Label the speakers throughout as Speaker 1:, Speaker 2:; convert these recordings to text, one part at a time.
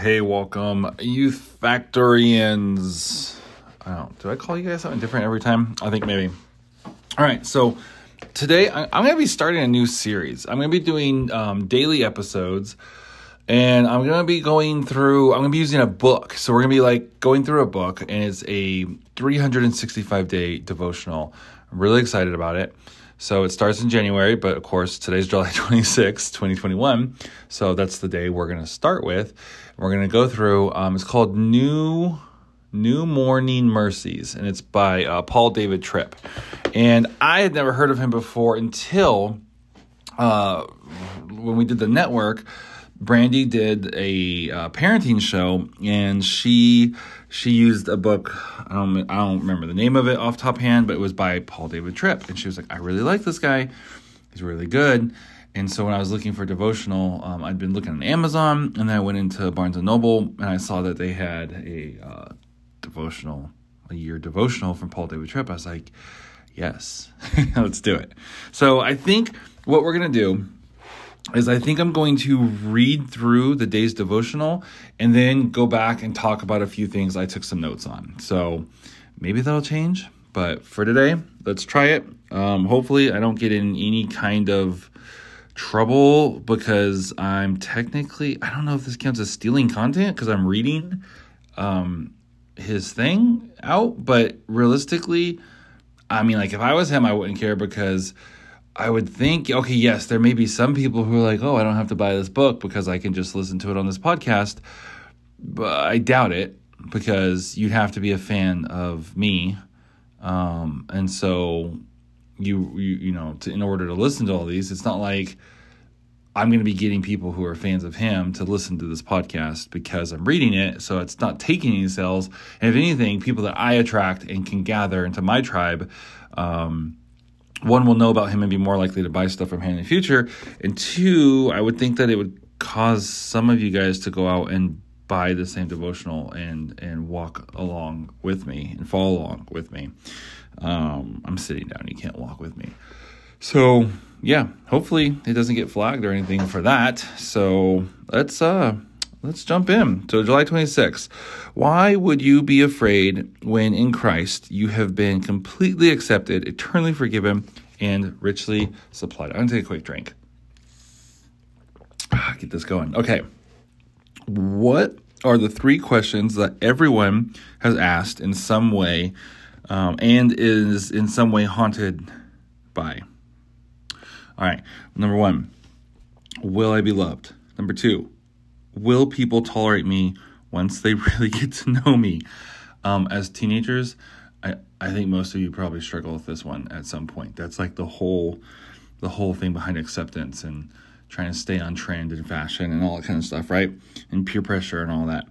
Speaker 1: Hey, welcome, Youth Factorians. I don't. Do I call you guys something different every time? I think maybe. All right, so today I- I'm going to be starting a new series. I'm going to be doing um, daily episodes, and I'm going to be going through. I'm going to be using a book. So we're going to be like going through a book, and it's a 365 day devotional. I'm really excited about it. So it starts in January, but of course, today's July 26, 2021. So that's the day we're going to start with. We're going to go through, um, it's called New. New Morning Mercies, and it's by uh, Paul David Tripp. And I had never heard of him before until uh, when we did the network. Brandy did a uh, parenting show, and she she used a book. I don't I don't remember the name of it off top hand, but it was by Paul David Tripp, and she was like, "I really like this guy. He's really good." And so when I was looking for devotional, um, I'd been looking on Amazon, and then I went into Barnes and Noble, and I saw that they had a uh, devotional, a year devotional from Paul David Tripp. I was like, "Yes, let's do it." So I think what we're gonna do is I think I'm going to read through the day's devotional and then go back and talk about a few things I took some notes on. So maybe that'll change. But for today, let's try it. Um, hopefully, I don't get in any kind of trouble because I'm technically, I don't know if this counts as stealing content because I'm reading um, his thing out. But realistically, I mean, like if I was him, I wouldn't care because I would think, okay, yes, there may be some people who are like, oh, I don't have to buy this book because I can just listen to it on this podcast. But I doubt it because you'd have to be a fan of me. Um, and so you, you, you know, to, in order to listen to all these, it's not like I'm going to be getting people who are fans of him to listen to this podcast because I'm reading it. So it's not taking any sales. And if anything, people that I attract and can gather into my tribe, um, one will know about him and be more likely to buy stuff from him in the future. And two, I would think that it would cause some of you guys to go out and buy the same devotional and and walk along with me and follow along with me. Um, I'm sitting down; you can't walk with me. So yeah, hopefully it doesn't get flagged or anything for that. So let's uh let's jump in to July 26th. Why would you be afraid when in Christ you have been completely accepted, eternally forgiven, and richly supplied? I'm gonna take a quick drink. Ah, Get this going. Okay. What are the three questions that everyone has asked in some way um, and is in some way haunted by? All right. Number one, will I be loved? Number two, will people tolerate me once they really get to know me? Um, as teenagers, I, I think most of you probably struggle with this one at some point. That's like the whole the whole thing behind acceptance and trying to stay on trend and fashion and all that kind of stuff, right? And peer pressure and all that.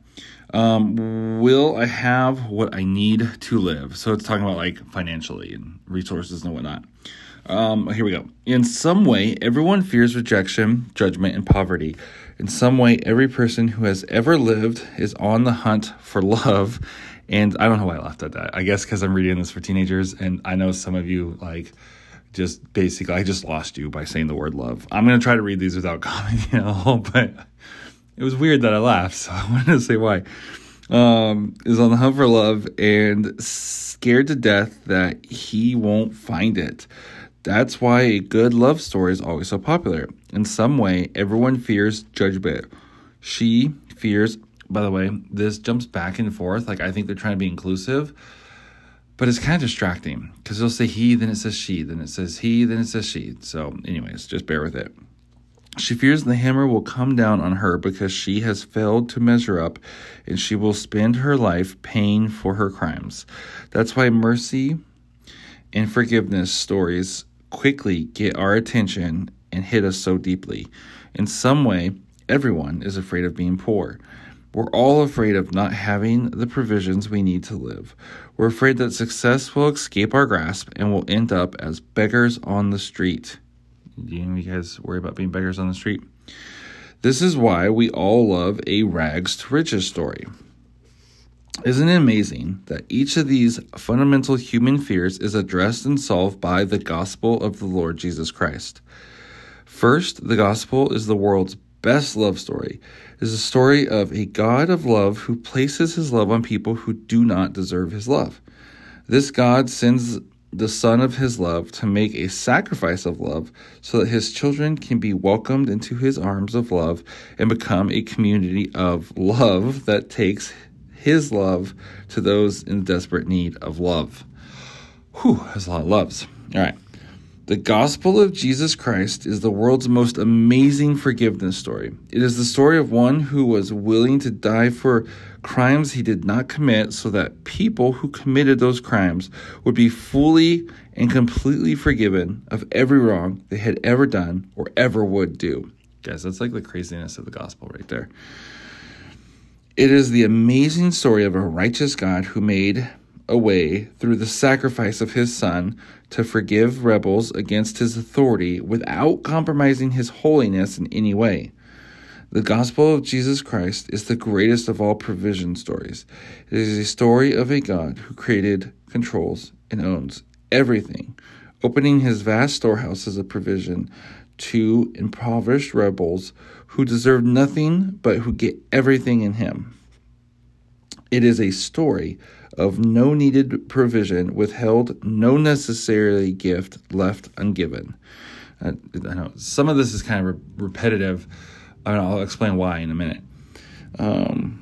Speaker 1: Um, will I have what I need to live? So it's talking about like financially and resources and whatnot. Um, here we go. In some way, everyone fears rejection, judgment, and poverty. In some way, every person who has ever lived is on the hunt for love. And I don't know why I laughed at that. I guess because I'm reading this for teenagers, and I know some of you like just basically, I just lost you by saying the word love. I'm to try to read these without commenting at all, but it was weird that I laughed, so I wanted to say why. Um, is on the hunt for love and scared to death that he won't find it. That's why a good love story is always so popular. In some way, everyone fears judgment. She fears, by the way, this jumps back and forth. Like, I think they're trying to be inclusive, but it's kind of distracting because they'll say he, then it says she, then it says he, then it says she. So, anyways, just bear with it. She fears the hammer will come down on her because she has failed to measure up and she will spend her life paying for her crimes. That's why mercy and forgiveness stories quickly get our attention and hit us so deeply. In some way, everyone is afraid of being poor. We're all afraid of not having the provisions we need to live. We're afraid that success will escape our grasp and we'll end up as beggars on the street. Do you guys worry about being beggars on the street? This is why we all love a rags to riches story. Isn't it amazing that each of these fundamental human fears is addressed and solved by the gospel of the Lord Jesus Christ? First, the gospel is the world's best love story. It is a story of a God of love who places his love on people who do not deserve his love. This God sends the Son of his love to make a sacrifice of love so that his children can be welcomed into his arms of love and become a community of love that takes his love to those in desperate need of love. Whew, that's a lot of loves. All right. The gospel of Jesus Christ is the world's most amazing forgiveness story. It is the story of one who was willing to die for crimes he did not commit so that people who committed those crimes would be fully and completely forgiven of every wrong they had ever done or ever would do. Guys, that's like the craziness of the gospel right there. It is the amazing story of a righteous God who made a way through the sacrifice of his son to forgive rebels against his authority without compromising his holiness in any way. The gospel of Jesus Christ is the greatest of all provision stories. It is a story of a God who created, controls, and owns everything, opening his vast storehouses of provision to impoverished rebels who deserve nothing but who get everything in him. It is a story of no needed provision withheld, no necessarily gift left ungiven. Uh, I know some of this is kind of re- repetitive. I'll explain why in a minute. Um,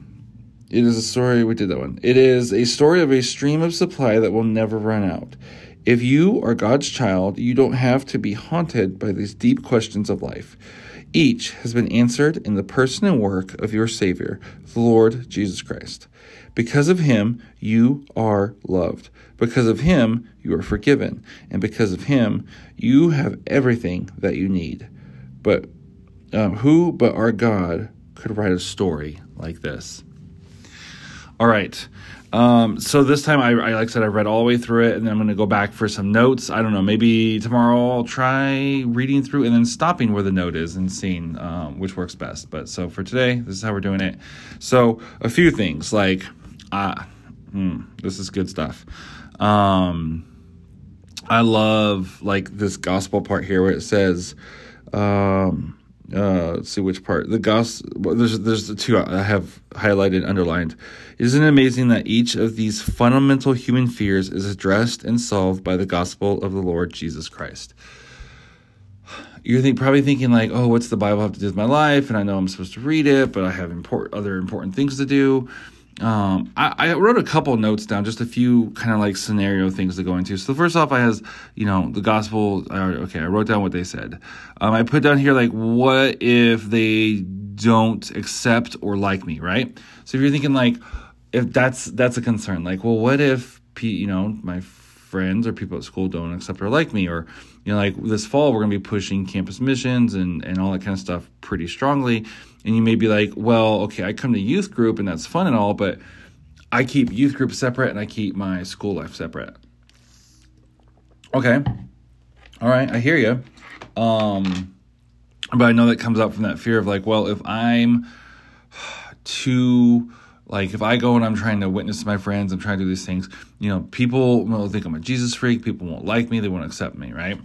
Speaker 1: it is a story, we did that one. It is a story of a stream of supply that will never run out. If you are God's child, you don't have to be haunted by these deep questions of life. Each has been answered in the person and work of your Savior, the Lord Jesus Christ. Because of him, you are loved. Because of him, you are forgiven. And because of him, you have everything that you need. But um, who but our God could write a story like this? All right. Um, so this time, I, I, like I said, I read all the way through it, and then I'm going to go back for some notes. I don't know. Maybe tomorrow I'll try reading through and then stopping where the note is and seeing um, which works best. But so for today, this is how we're doing it. So a few things like, ah, mm, this is good stuff. Um, I love like this gospel part here where it says, um, uh, let's see which part. The gospel. There's there's the two I have highlighted, underlined. Isn't it amazing that each of these fundamental human fears is addressed and solved by the gospel of the Lord Jesus Christ? You're think, probably thinking like, oh, what's the Bible have to do with my life? And I know I'm supposed to read it, but I have important other important things to do. Um, I, I, wrote a couple notes down, just a few kind of like scenario things to go into. So first off, I has you know the gospel. Uh, okay, I wrote down what they said. Um, I put down here like, what if they don't accept or like me, right? So if you're thinking like, if that's that's a concern, like, well, what if you know my friends or people at school don't accept or like me or you know like this fall we're going to be pushing campus missions and and all that kind of stuff pretty strongly and you may be like, well, okay, I come to youth group and that's fun and all, but I keep youth group separate and I keep my school life separate. Okay. All right, I hear you. Um, but I know that comes out from that fear of like, well, if I'm too like if I go and I'm trying to witness my friends, I'm trying to do these things, you know, people will think I'm a Jesus freak, people won't like me, they won't accept me, right?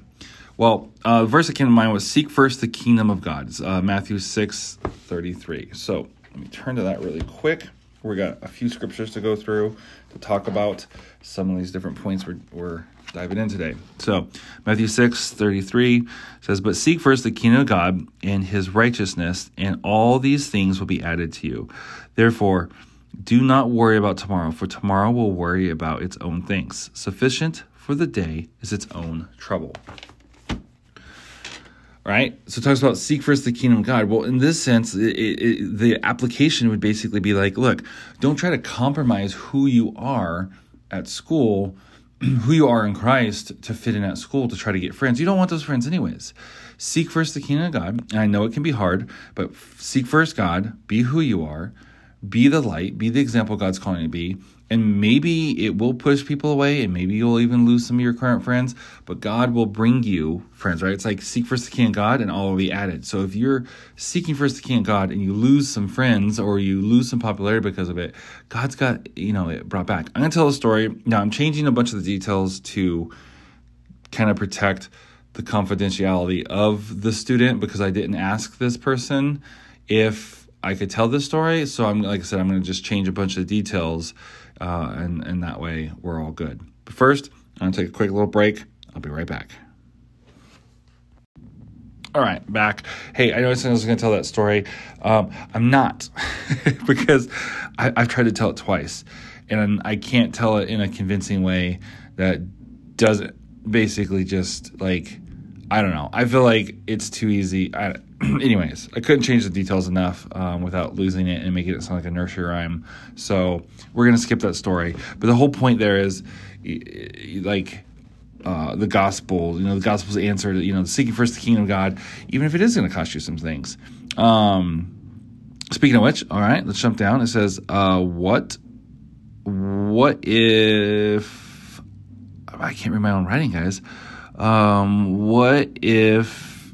Speaker 1: Well, uh, verse that came to mind was seek first the kingdom of God. It's uh, Matthew 6 33. So let me turn to that really quick. We got a few scriptures to go through to talk about some of these different points we're, we're diving in today. So Matthew 6 33 says, But seek first the kingdom of God and his righteousness, and all these things will be added to you. Therefore, do not worry about tomorrow, for tomorrow will worry about its own things. Sufficient for the day is its own trouble right? So it talks about seek first the kingdom of God. Well, in this sense, it, it, the application would basically be like, look, don't try to compromise who you are at school, who you are in Christ to fit in at school to try to get friends. You don't want those friends anyways. Seek first the kingdom of God. And I know it can be hard, but seek first God, be who you are, be the light, be the example God's calling you to be, and maybe it will push people away and maybe you'll even lose some of your current friends but god will bring you friends right? It's like seek first the king of god and all will be added. So if you're seeking first the king of god and you lose some friends or you lose some popularity because of it god's got you know it brought back. I'm going to tell a story. Now i'm changing a bunch of the details to kind of protect the confidentiality of the student because i didn't ask this person if I could tell this story. So I'm like I said, I'm going to just change a bunch of the details, uh, and and that way we're all good. But first, I'm going to take a quick little break. I'll be right back. All right, back. Hey, I know I was going to tell that story. Um, I'm not because I, have tried to tell it twice, and I can't tell it in a convincing way that doesn't basically just like I don't know. I feel like it's too easy. I, anyways, I couldn't change the details enough um, without losing it and making it sound like a nursery rhyme. So we're gonna skip that story. But the whole point there is, like uh, the gospel. You know, the gospel's answer to, you know, seeking first the kingdom of God, even if it is going to cost you some things. Um, speaking of which, all right, let's jump down. It says, uh, what, what if, I can't read my own writing, guys. Um, what if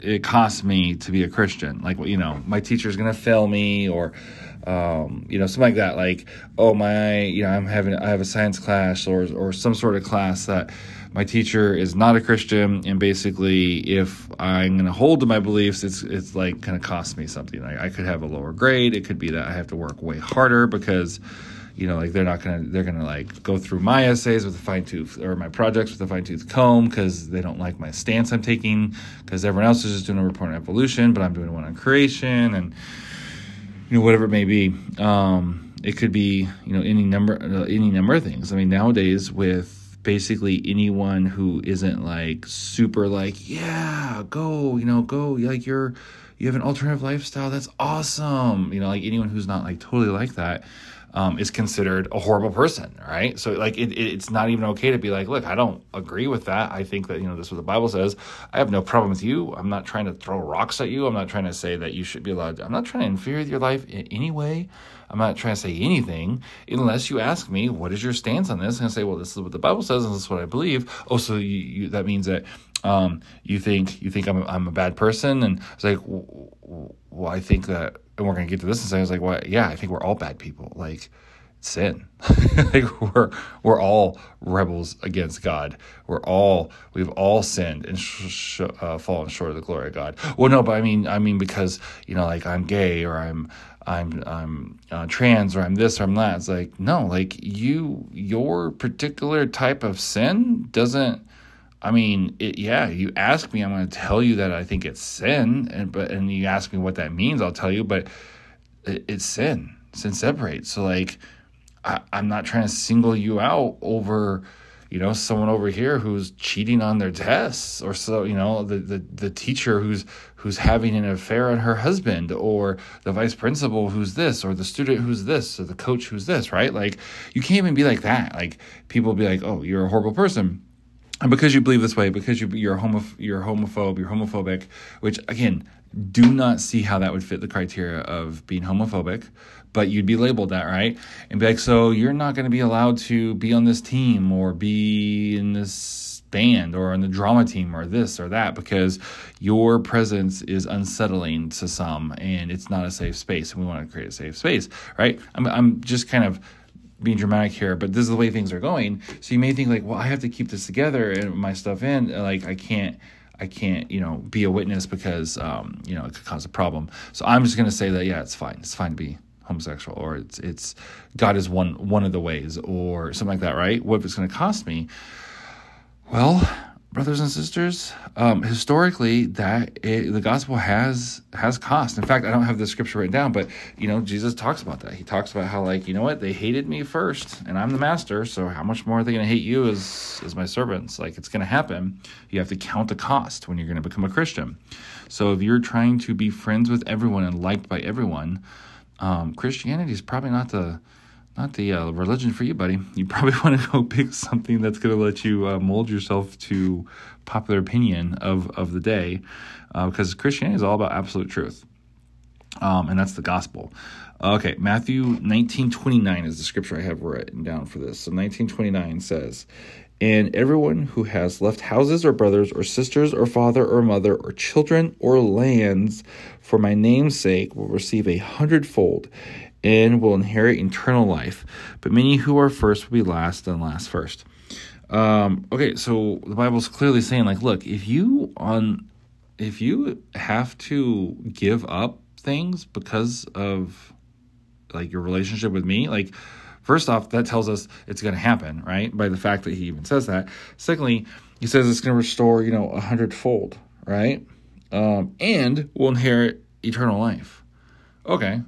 Speaker 1: it costs me to be a Christian? Like, you know, my teacher's going to fail me or, um, you know, something like that. Like, oh my, you know, I'm having I have a science class or or some sort of class that my teacher is not a Christian, and basically, if I'm going to hold to my beliefs, it's it's like going to cost me something. Like I could have a lower grade. It could be that I have to work way harder because. You know, like they're not gonna they're gonna like go through my essays with a fine tooth or my projects with a fine tooth comb because they don't like my stance I'm taking because everyone else is just doing a report on evolution, but I'm doing one on creation and you know whatever it may be. Um, it could be you know any number uh, any number of things. I mean nowadays with basically anyone who isn't like super like yeah go you know go like you're you have an alternative lifestyle that's awesome you know like anyone who's not like totally like that um, is considered a horrible person, right? So like it, it, it's not even okay to be like, look, I don't agree with that. I think that you know this is what the Bible says. I have no problem with you. I'm not trying to throw rocks at you. I'm not trying to say that you should be allowed. To, I'm not trying to inferior your life in any way. I'm not trying to say anything unless you ask me what is your stance on this, and I say, well, this is what the Bible says, and this is what I believe. Oh, so you, you, that means that um, you think you think I'm I'm a bad person, and it's like, well, I think that and we're going to get to this and say, I was like, well, yeah, I think we're all bad people. Like, sin. like we're we're all rebels against God. We're all we've all sinned and sh- sh- uh, fallen short of the glory of God. Well, no, but I mean I mean because you know like I'm gay or I'm I'm I'm uh, trans or I'm this or I'm that. It's like no, like you your particular type of sin doesn't I mean, it, yeah, you ask me, I'm going to tell you that I think it's sin, and but and you ask me what that means, I'll tell you, but it, it's sin. Sin separates. So like, I, I'm not trying to single you out over, you know, someone over here who's cheating on their tests, or so you know, the the the teacher who's who's having an affair on her husband, or the vice principal who's this, or the student who's this, or the coach who's this, right? Like, you can't even be like that. Like, people be like, oh, you're a horrible person and because you believe this way, because you, you're homo, you're homophobe, you're homophobic, which again, do not see how that would fit the criteria of being homophobic, but you'd be labeled that, right? And be like, so you're not going to be allowed to be on this team or be in this band or on the drama team or this or that because your presence is unsettling to some and it's not a safe space. And we want to create a safe space, right? I'm, I'm just kind of being dramatic here, but this is the way things are going. So you may think like, well, I have to keep this together and my stuff in. Like I can't, I can't, you know, be a witness because, um, you know, it could cause a problem. So I'm just gonna say that yeah, it's fine. It's fine to be homosexual, or it's it's God is one one of the ways, or something like that, right? What if it's gonna cost me? Well, brothers and sisters, um, historically, that it, the gospel has has cost. In fact, I don't have the scripture written down, but you know, Jesus talks about that. He talks about how, like, you know what, they hated me first, and I'm the master. So how much more are they going to hate you as as my servants? Like, it's going to happen. You have to count the cost when you're going to become a Christian. So if you're trying to be friends with everyone and liked by everyone, um, Christianity is probably not the not the uh, religion for you, buddy. You probably want to go pick something that's going to let you uh, mold yourself to popular opinion of, of the day, uh, because Christianity is all about absolute truth, um, and that's the gospel. Okay, Matthew nineteen twenty nine is the scripture I have written down for this. So nineteen twenty nine says, "And everyone who has left houses or brothers or sisters or father or mother or children or lands for my name's sake will receive a hundredfold." And will inherit eternal life. But many who are first will be last, and last first. Um, okay, so the Bible's clearly saying, like, look, if you on if you have to give up things because of like your relationship with me. Like, first off, that tells us it's going to happen, right? By the fact that he even says that. Secondly, he says it's going to restore, you know, a hundredfold, right? Um, and will inherit eternal life. Okay,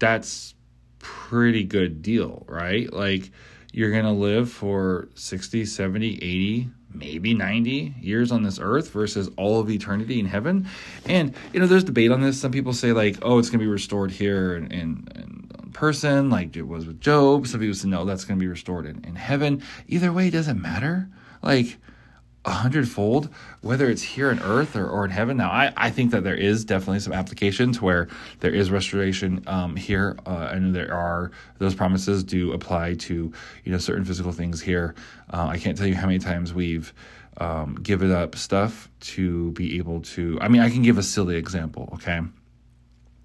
Speaker 1: that's pretty good deal, right? Like, you're going to live for 60, 70, 80, maybe 90 years on this earth versus all of eternity in heaven. And, you know, there's debate on this. Some people say, like, oh, it's going to be restored here in, in person, like it was with Job. Some people say, no, that's going to be restored in, in heaven. Either way, it doesn't matter. Like, a hundredfold, whether it's here on earth or, or in heaven. Now, I, I think that there is definitely some applications where there is restoration um, here, uh, and there are those promises do apply to you know certain physical things here. Uh, I can't tell you how many times we've um, given up stuff to be able to. I mean, I can give a silly example. Okay,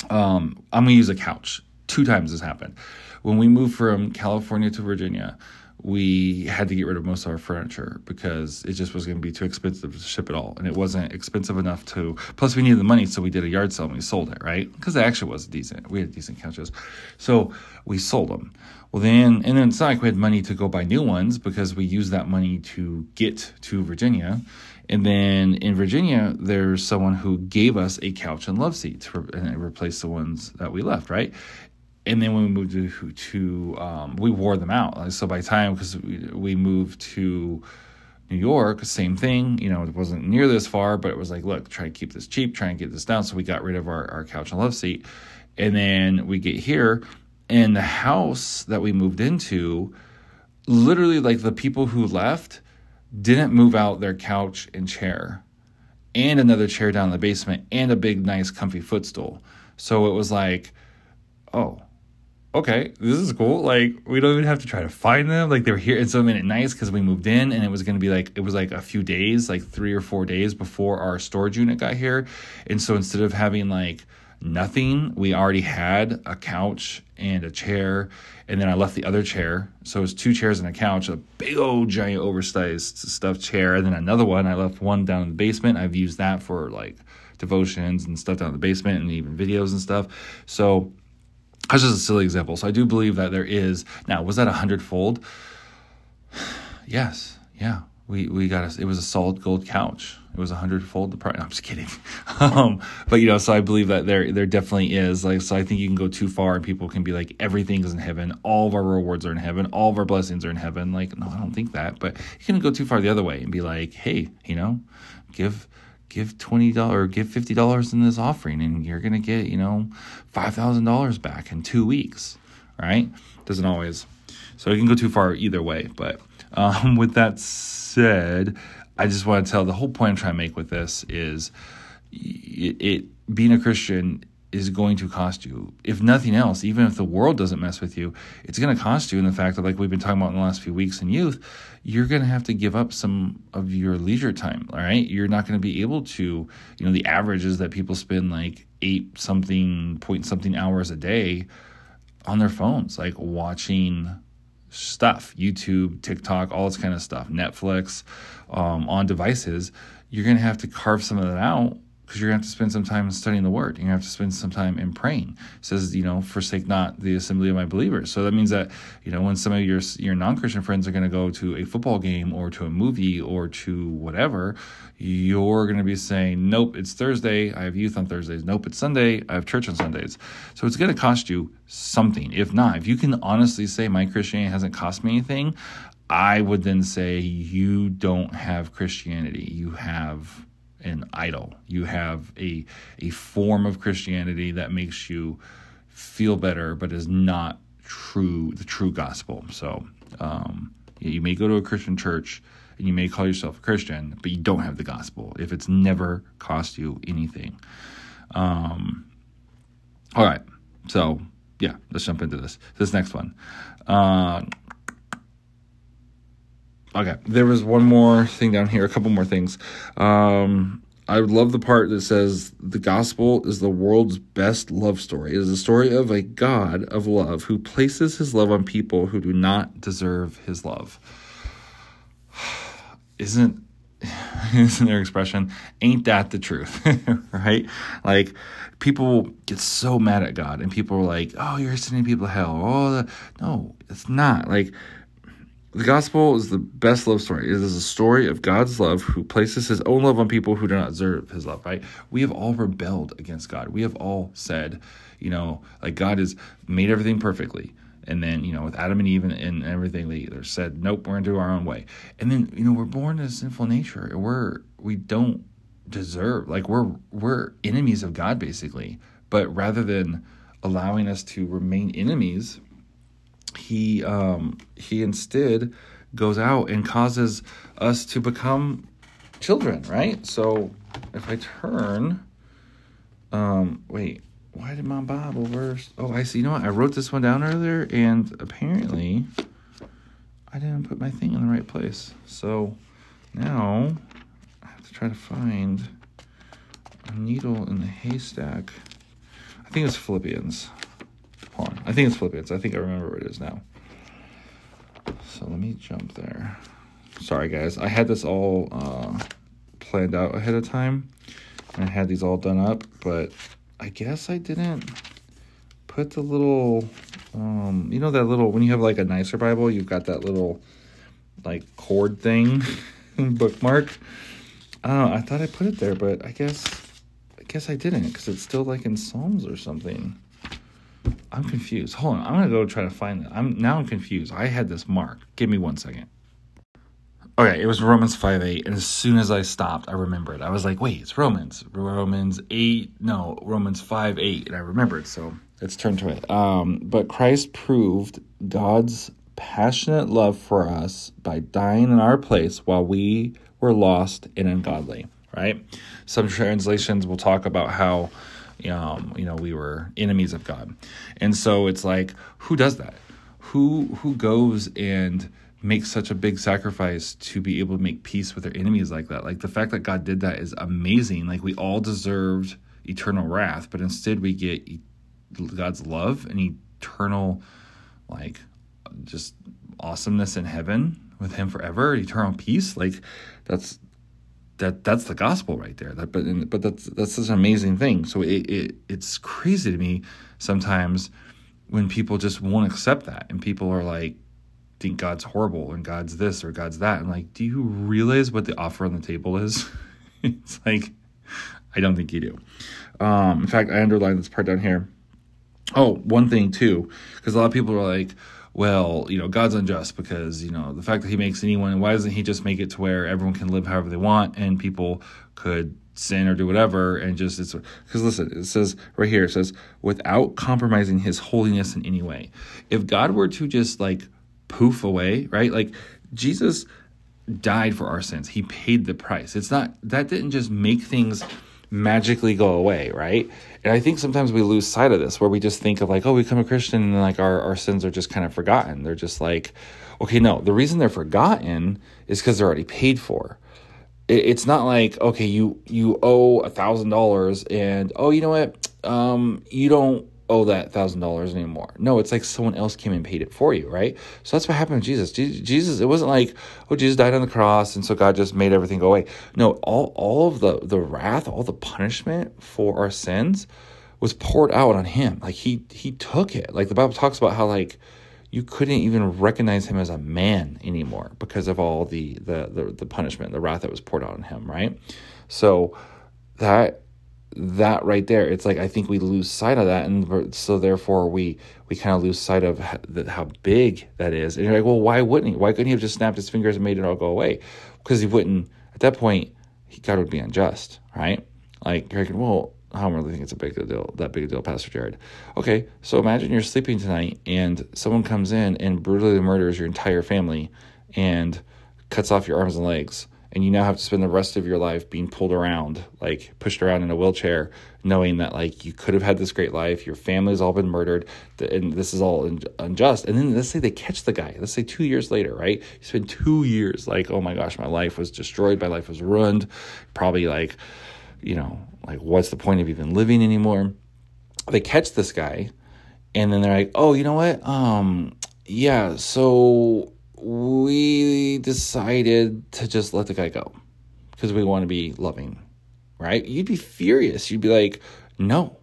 Speaker 1: um, I'm gonna use a couch. Two times this happened when we moved from California to Virginia we had to get rid of most of our furniture because it just was going to be too expensive to ship it all. And it wasn't expensive enough to, plus we needed the money. So we did a yard sale and we sold it, right? Because it actually was decent. We had decent couches. So we sold them. Well, then, and then it's not like we had money to go buy new ones because we used that money to get to Virginia. And then in Virginia, there's someone who gave us a couch and love seat to re- and replace the ones that we left, right? And then when we moved to, to um, we wore them out. So by time because we, we moved to New York, same thing. You know, it wasn't near this far, but it was like, look, try to keep this cheap, try and get this down. So we got rid of our, our couch and love seat, and then we get here, and the house that we moved into, literally like the people who left didn't move out their couch and chair and another chair down in the basement and a big nice comfy footstool so it was like oh okay, this is cool. Like we don't even have to try to find them. Like they were here, and so it made it nice because we moved in, and it was going to be like it was like a few days, like three or four days before our storage unit got here, and so instead of having like nothing, we already had a couch and a chair, and then I left the other chair. So it was two chairs and a couch, a big old giant oversized stuffed chair, and then another one. I left one down in the basement. I've used that for like devotions and stuff down in the basement, and even videos and stuff. So that's just a silly example. So I do believe that there is now. Was that a hundredfold? yes. Yeah. We we got a, it was a solid gold couch. It was a hundredfold the price. No, I'm just kidding. um, but you know, so I believe that there there definitely is like. So I think you can go too far, and people can be like, everything is in heaven. All of our rewards are in heaven. All of our blessings are in heaven. Like, no, I don't think that. But you can go too far the other way and be like, hey, you know, give give $20 or give $50 in this offering and you're to get, you know, $5,000 back in two weeks, right? Doesn't always. So it can go too far either way. But um, with that said, I just want to tell the whole point I'm trying to make with this is it, it being a Christian is going to cost you. If nothing else, even if the world doesn't mess with you, it's going to cost you in the fact that, like we've been talking about in the last few weeks in youth, you're going to have to give up some of your leisure time, all right? You're not going to be able to, you know, the average is that people spend like eight something, point something hours a day on their phones, like watching stuff, YouTube, TikTok, all this kind of stuff, Netflix, um, on devices. You're going to have to carve some of that out because you're going to have to spend some time studying the word. You're going to have to spend some time in praying. It says, you know, forsake not the assembly of my believers. So that means that, you know, when some of your your non-Christian friends are going to go to a football game or to a movie or to whatever, you're going to be saying, nope, it's Thursday. I have youth on Thursdays. Nope, it's Sunday. I have church on Sundays. So it's going to cost you something. If not, if you can honestly say my Christianity hasn't cost me anything, I would then say you don't have Christianity. You have an idol. You have a a form of Christianity that makes you feel better, but is not true the true gospel. So um, you may go to a Christian church and you may call yourself a Christian, but you don't have the gospel if it's never cost you anything. Um, all right, so yeah, let's jump into this. This next one. Uh, Okay, there was one more thing down here, a couple more things. Um, I love the part that says the gospel is the world's best love story. It is a story of a God of love who places his love on people who do not deserve his love. Isn't isn't their expression, ain't that the truth, right? Like people get so mad at God, and people are like, "Oh, you're sending people to hell." Oh, no, it's not. Like the gospel is the best love story. It is a story of God's love who places his own love on people who do not deserve his love, right? We have all rebelled against God. We have all said, you know, like God has made everything perfectly. And then, you know, with Adam and Eve and, and everything, they either said, nope, we're going to do our own way. And then, you know, we're born in a sinful nature. We're, we don't deserve, like, we're, we're enemies of God, basically. But rather than allowing us to remain enemies, he, um, he instead goes out and causes us to become children, right? So if I turn, um, wait, why did my Bible verse? Oh, I see. You know what? I wrote this one down earlier, and apparently I didn't put my thing in the right place. So now I have to try to find a needle in the haystack. I think it's Philippians. I think it's Philippians. I think I remember where it is now. So let me jump there. Sorry, guys. I had this all uh, planned out ahead of time. And I had these all done up, but I guess I didn't put the little, um, you know, that little, when you have like a nicer Bible, you've got that little like cord thing bookmark. I don't know. I thought I put it there, but I guess, I guess I didn't because it's still like in Psalms or something. I'm confused. Hold on. I'm to go try to find that. I'm now I'm confused. I had this mark. Give me one second. Okay, it was Romans 5 8. And as soon as I stopped, I remembered. I was like, wait, it's Romans. Romans 8, no, Romans 5 8. And I remembered. So let's turn to it. Um, but Christ proved God's passionate love for us by dying in our place while we were lost and ungodly, right? Some translations will talk about how, um, you know, we were enemies of God. And so it's like, who does that? Who, who goes and makes such a big sacrifice to be able to make peace with their enemies like that. Like the fact that God did that is amazing. Like we all deserved eternal wrath, but instead we get God's love and eternal, like just awesomeness in heaven with Him forever, eternal peace. Like that's that that's the gospel right there. That but but that's that's such an amazing thing. So it, it it's crazy to me sometimes when people just won't accept that and people are like think God's horrible and God's this or God's that. And like, do you realize what the offer on the table is? it's like, I don't think you do. Um, in fact, I underlined this part down here. Oh, one thing too, because a lot of people are like, well, you know, God's unjust because, you know, the fact that he makes anyone, why doesn't he just make it to where everyone can live however they want and people could sin or do whatever and just it's because listen it says right here it says without compromising his holiness in any way if god were to just like poof away, right? Like Jesus died for our sins. He paid the price. It's not that didn't just make things magically go away, right? And I think sometimes we lose sight of this where we just think of like, oh, we become a Christian and like our, our sins are just kind of forgotten. They're just like, okay, no, the reason they're forgotten is because they're already paid for. it's not like, okay, you you owe a thousand dollars and oh, you know what? Um, you don't owe that thousand dollars anymore. No, it's like someone else came and paid it for you, right? So that's what happened with Jesus. Jesus, it wasn't like, oh, Jesus died on the cross, and so God just made everything go away. No, all all of the the wrath, all the punishment for our sins was poured out on him. Like he he took it. Like the Bible talks about how like you couldn't even recognize him as a man anymore because of all the the the, the punishment, the wrath that was poured out on him, right? So that that right there it's like i think we lose sight of that and so therefore we we kind of lose sight of how big that is. And you're like well why wouldn't he? Why couldn't he have just snapped his fingers and made it all go away? Because he wouldn't at that point he, god would be unjust right? Like you're well I don't really think it's a big deal, that big a deal, Pastor Jared. Okay, so imagine you're sleeping tonight and someone comes in and brutally murders your entire family and cuts off your arms and legs and you now have to spend the rest of your life being pulled around, like pushed around in a wheelchair, knowing that like you could have had this great life, your family's all been murdered, and this is all unjust. And then let's say they catch the guy. Let's say two years later, right? You spend two years like, oh my gosh, my life was destroyed, my life was ruined. Probably like, you know, like what's the point of even living anymore? They catch this guy, and then they're like, oh, you know what? Um, yeah, so we decided to just let the guy go. because we want to be loving, right? You'd be furious. You'd be like, no,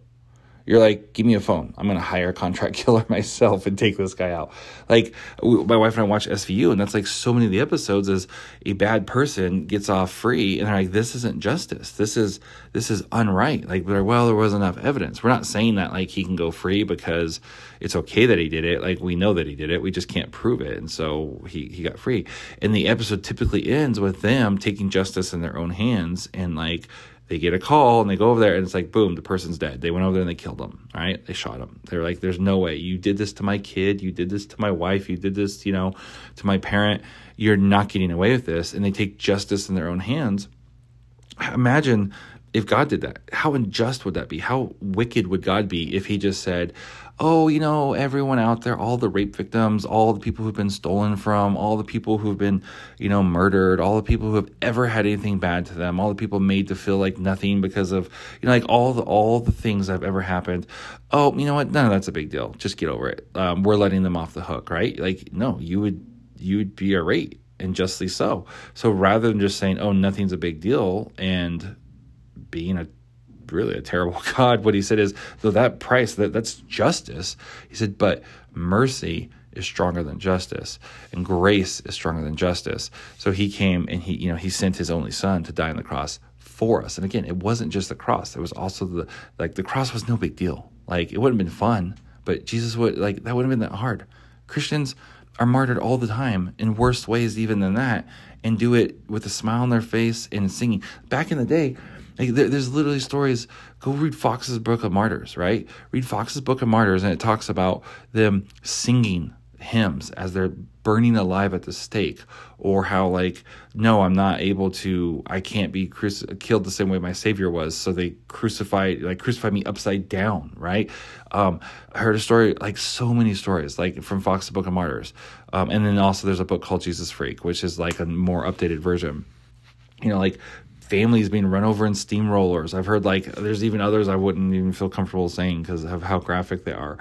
Speaker 1: you're like, give me a phone. I'm going to hire a contract killer myself and take this guy out. Like, my wife and I watch SVU, and that's like so many of the episodes is a bad person gets off free, and they're like, this isn't justice. This is this is unright. Like, they're well, there was enough evidence. We're not saying that like he can go free because it's okay that he did it. Like, we know that he did it. We just can't prove it, and so he he got free. And the episode typically ends with them taking justice in their own hands and like they get a call and they go over there and it's like boom the person's dead. They went over there and they killed them. right? They shot him they're like there's no way. You did this to my kid. You did this to my wife. You did this you know to my parent. You're not getting away with this. And they take justice in their own hands. Imagine if god did that how unjust would that be how wicked would god be if he just said oh, you know, everyone out there, all the rape victims, all the people who've been stolen from, all the people who've been, you know, murdered, all the people who have ever had anything bad to them, all the people made to feel like nothing because of, you know, like all the all the things that have ever happened. Oh, you know what? Of that's a big deal. Just get over it. Um, we're letting them off the hook, right? Like, no, you would you would be irate and justly so. So rather than just saying, oh, nothing's a big deal and being a really a terrible God. What he said is, though that price, that, that's justice. He said, but mercy is stronger than justice and grace is stronger than justice. So he came and he, you know, he sent his only son to die on the cross for us. And again, it wasn't just the cross. There was also the, like the cross was no big deal. Like it wouldn't have been fun, but Jesus would, like that wouldn't have been that hard. Christians are martyred all the time in worse ways even than that and do it with a smile on their face and singing. Back in the day, like there, there's literally stories. Go read Foxe's Book of Martyrs, right? Read Foxe's Book of Martyrs, and it talks about them singing hymns as they're burning alive at the stake, or how like, no, I'm not able to, I can't be cruci- killed the same way my Savior was, so they crucified, like crucify me upside down, right? Um, I heard a story, like so many stories, like from Foxe's Book of Martyrs, um, and then also there's a book called Jesus Freak, which is like a more updated version. You know, like families being run over in steamrollers. I've heard like there's even others I wouldn't even feel comfortable saying because of how graphic they are.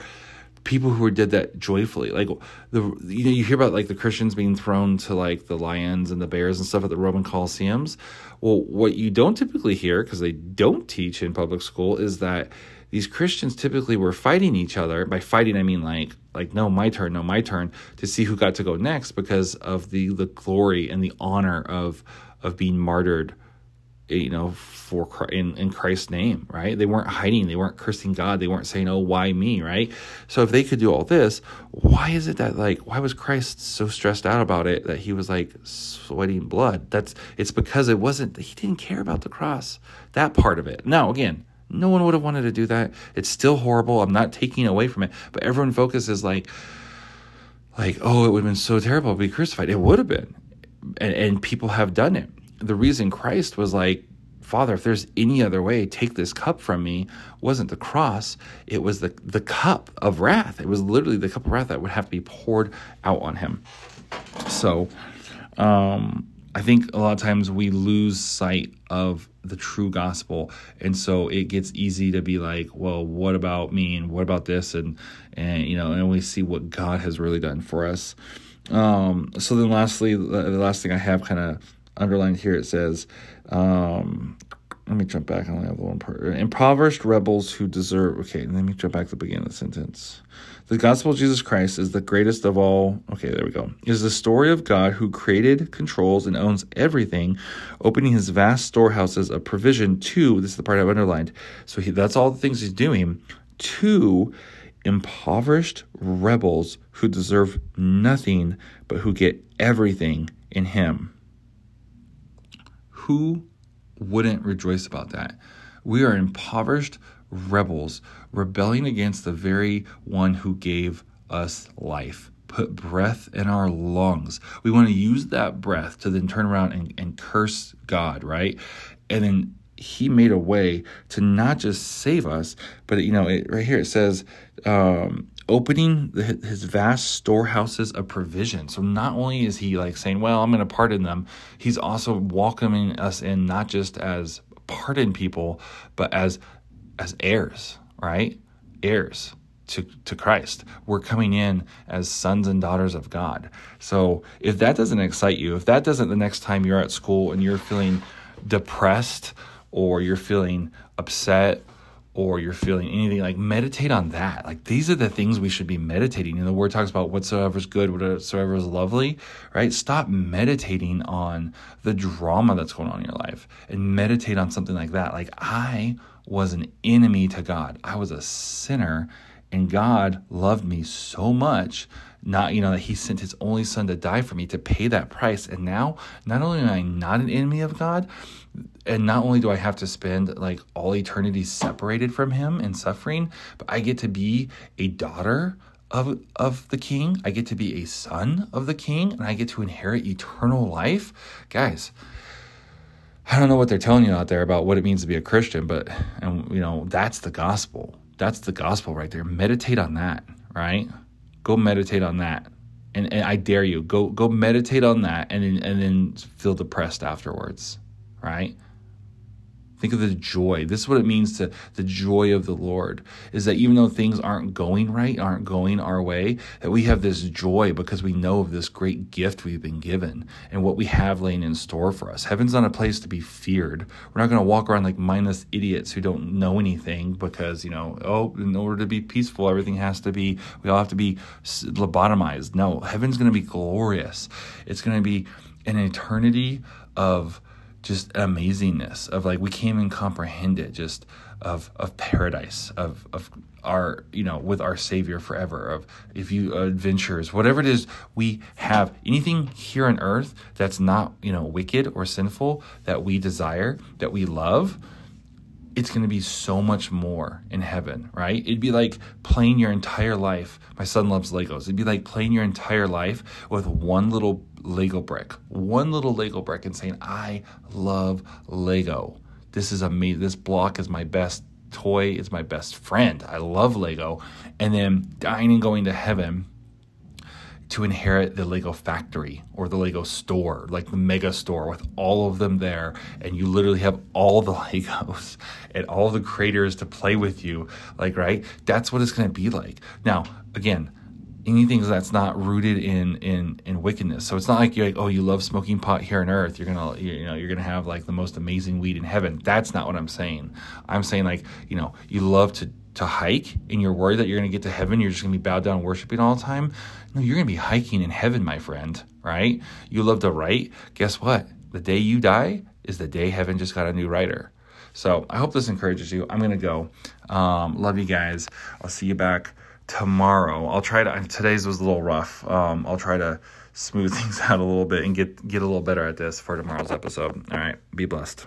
Speaker 1: People who did that joyfully, like the you know you hear about like the Christians being thrown to like the lions and the bears and stuff at the Roman Colosseums. Well, what you don't typically hear because they don't teach in public school is that these Christians typically were fighting each other. By fighting, I mean like like no, my turn, no, my turn, to see who got to go next because of the the glory and the honor of of being martyred you know, for in in Christ's name, right? They weren't hiding, they weren't cursing God, they weren't saying, "Oh, why me?" Right? So if they could do all this, why is it that like why was Christ so stressed out about it that he was like sweating blood? That's it's because it wasn't he didn't care about the cross, that part of it. Now again, no one would have wanted to do that. It's still horrible. I'm not taking away from it, but everyone focuses like like oh, it would have been so terrible to be crucified. It would have been, and, and people have done it the reason Christ was like, Father, if there's any other way, take this cup from me, wasn't the cross. It was the, the cup of wrath. It was literally the cup of wrath that would have to be poured out on him. So, um, I think a lot of times we lose sight of the true gospel, and so it gets easy to be like, "Well, what about me? And what about this?" And and you know, and we see what God has really done for us. Um, so then, lastly, the last thing I have kind of underlined here it says, um, let me jump back. I only have the one part. Impoverished rebels who deserve. Okay, let me jump back to the beginning of the sentence. The gospel of Jesus Christ is the greatest of all. Okay, there we go. Is the story of God who created, controls, and owns everything, opening his vast storehouses of provision to. This is the part I've underlined. So he, that's all the things he's doing to impoverished rebels who deserve nothing but who get everything in him. Who wouldn't rejoice about that? We are impoverished rebels rebelling against the very one who gave us life, put breath in our lungs. We want to use that breath to then turn around and, and curse God, right? And then he made a way to not just save us, but you know, it, right here it says, um, opening the, his vast storehouses of provision. So not only is he like saying, "Well, I'm going to pardon them," he's also welcoming us in not just as pardoned people, but as as heirs, right? Heirs to, to Christ. We're coming in as sons and daughters of God. So if that doesn't excite you, if that doesn't the next time you're at school and you're feeling depressed or you're feeling upset or you're feeling anything like meditate on that. Like these are the things we should be meditating. And the word talks about whatsoever is good whatsoever is lovely right? Stop meditating on the drama that's going on in your life and meditate on something like that. Like i was an enemy to god. I was a sinner and god loved me so much not you know that he sent his only son to die for me to pay that price and now not only am i not an enemy of god and not only do I have to spend like all eternity separated from him in suffering, but I get to be a daughter of of the king. I get to be a son of the king and I get to inherit eternal life. Guys, I don't know what they're telling you out there about what it means to be a Christian, but and you know, that's the gospel. That's the gospel right there. Meditate on that, right? Go meditate on that. And, and I dare you, go go meditate on that and and then feel depressed afterwards right? Think of the joy. This is what it means to the joy of the Lord is that even though things aren't going right, aren't going our way, that we have this joy because we know of this great gift we've been given and what we have laying in store for us. Heaven's not a place to be feared. We're not going to walk around like mindless idiots who don't know anything because, you know, oh, in order to be peaceful, everything has to be, we all have to be lobotomized. No, heaven's going to be glorious. It's going to be an eternity of just amazingness of like we can't even comprehend it just of of paradise of of our you know with our savior forever of if you adventures whatever it is we have anything here on earth that's not you know wicked or sinful that we desire that we love it's going to be so much more in heaven, right? It'd be like playing your entire life. My son loves Legos. It'd be like playing your entire life with one little Lego brick, one little Lego brick, and saying, I love Lego. This is amazing. This block is my best toy, it's my best friend. I love Lego. And then dying and going to heaven to inherit the Lego factory or the Lego store, like the mega store with all of them there. And you literally have all the Legos and all the creators to play with you. Like, right? That's what it's going to be like. Now, again, anything that's not rooted in in in wickedness. So it's not like you're like, oh, you love smoking pot here on earth. You're gonna you know you're gonna have like the most amazing weed in heaven. That's not what I'm saying. I'm saying like you know you love to to hike and you're worried that you're going to get to heaven, you're just going to be bowed down worshiping all the time. No, you're going to be hiking in heaven, my friend, right? You love to write. Guess what? The day you die is the day heaven just got a new writer. So I hope this encourages you. I'm going to go. Um, love you guys. I'll see you back tomorrow. I'll try to, today's was a little rough. Um, I'll try to smooth things out a little bit and get, get a little better at this for tomorrow's episode. All right. Be blessed.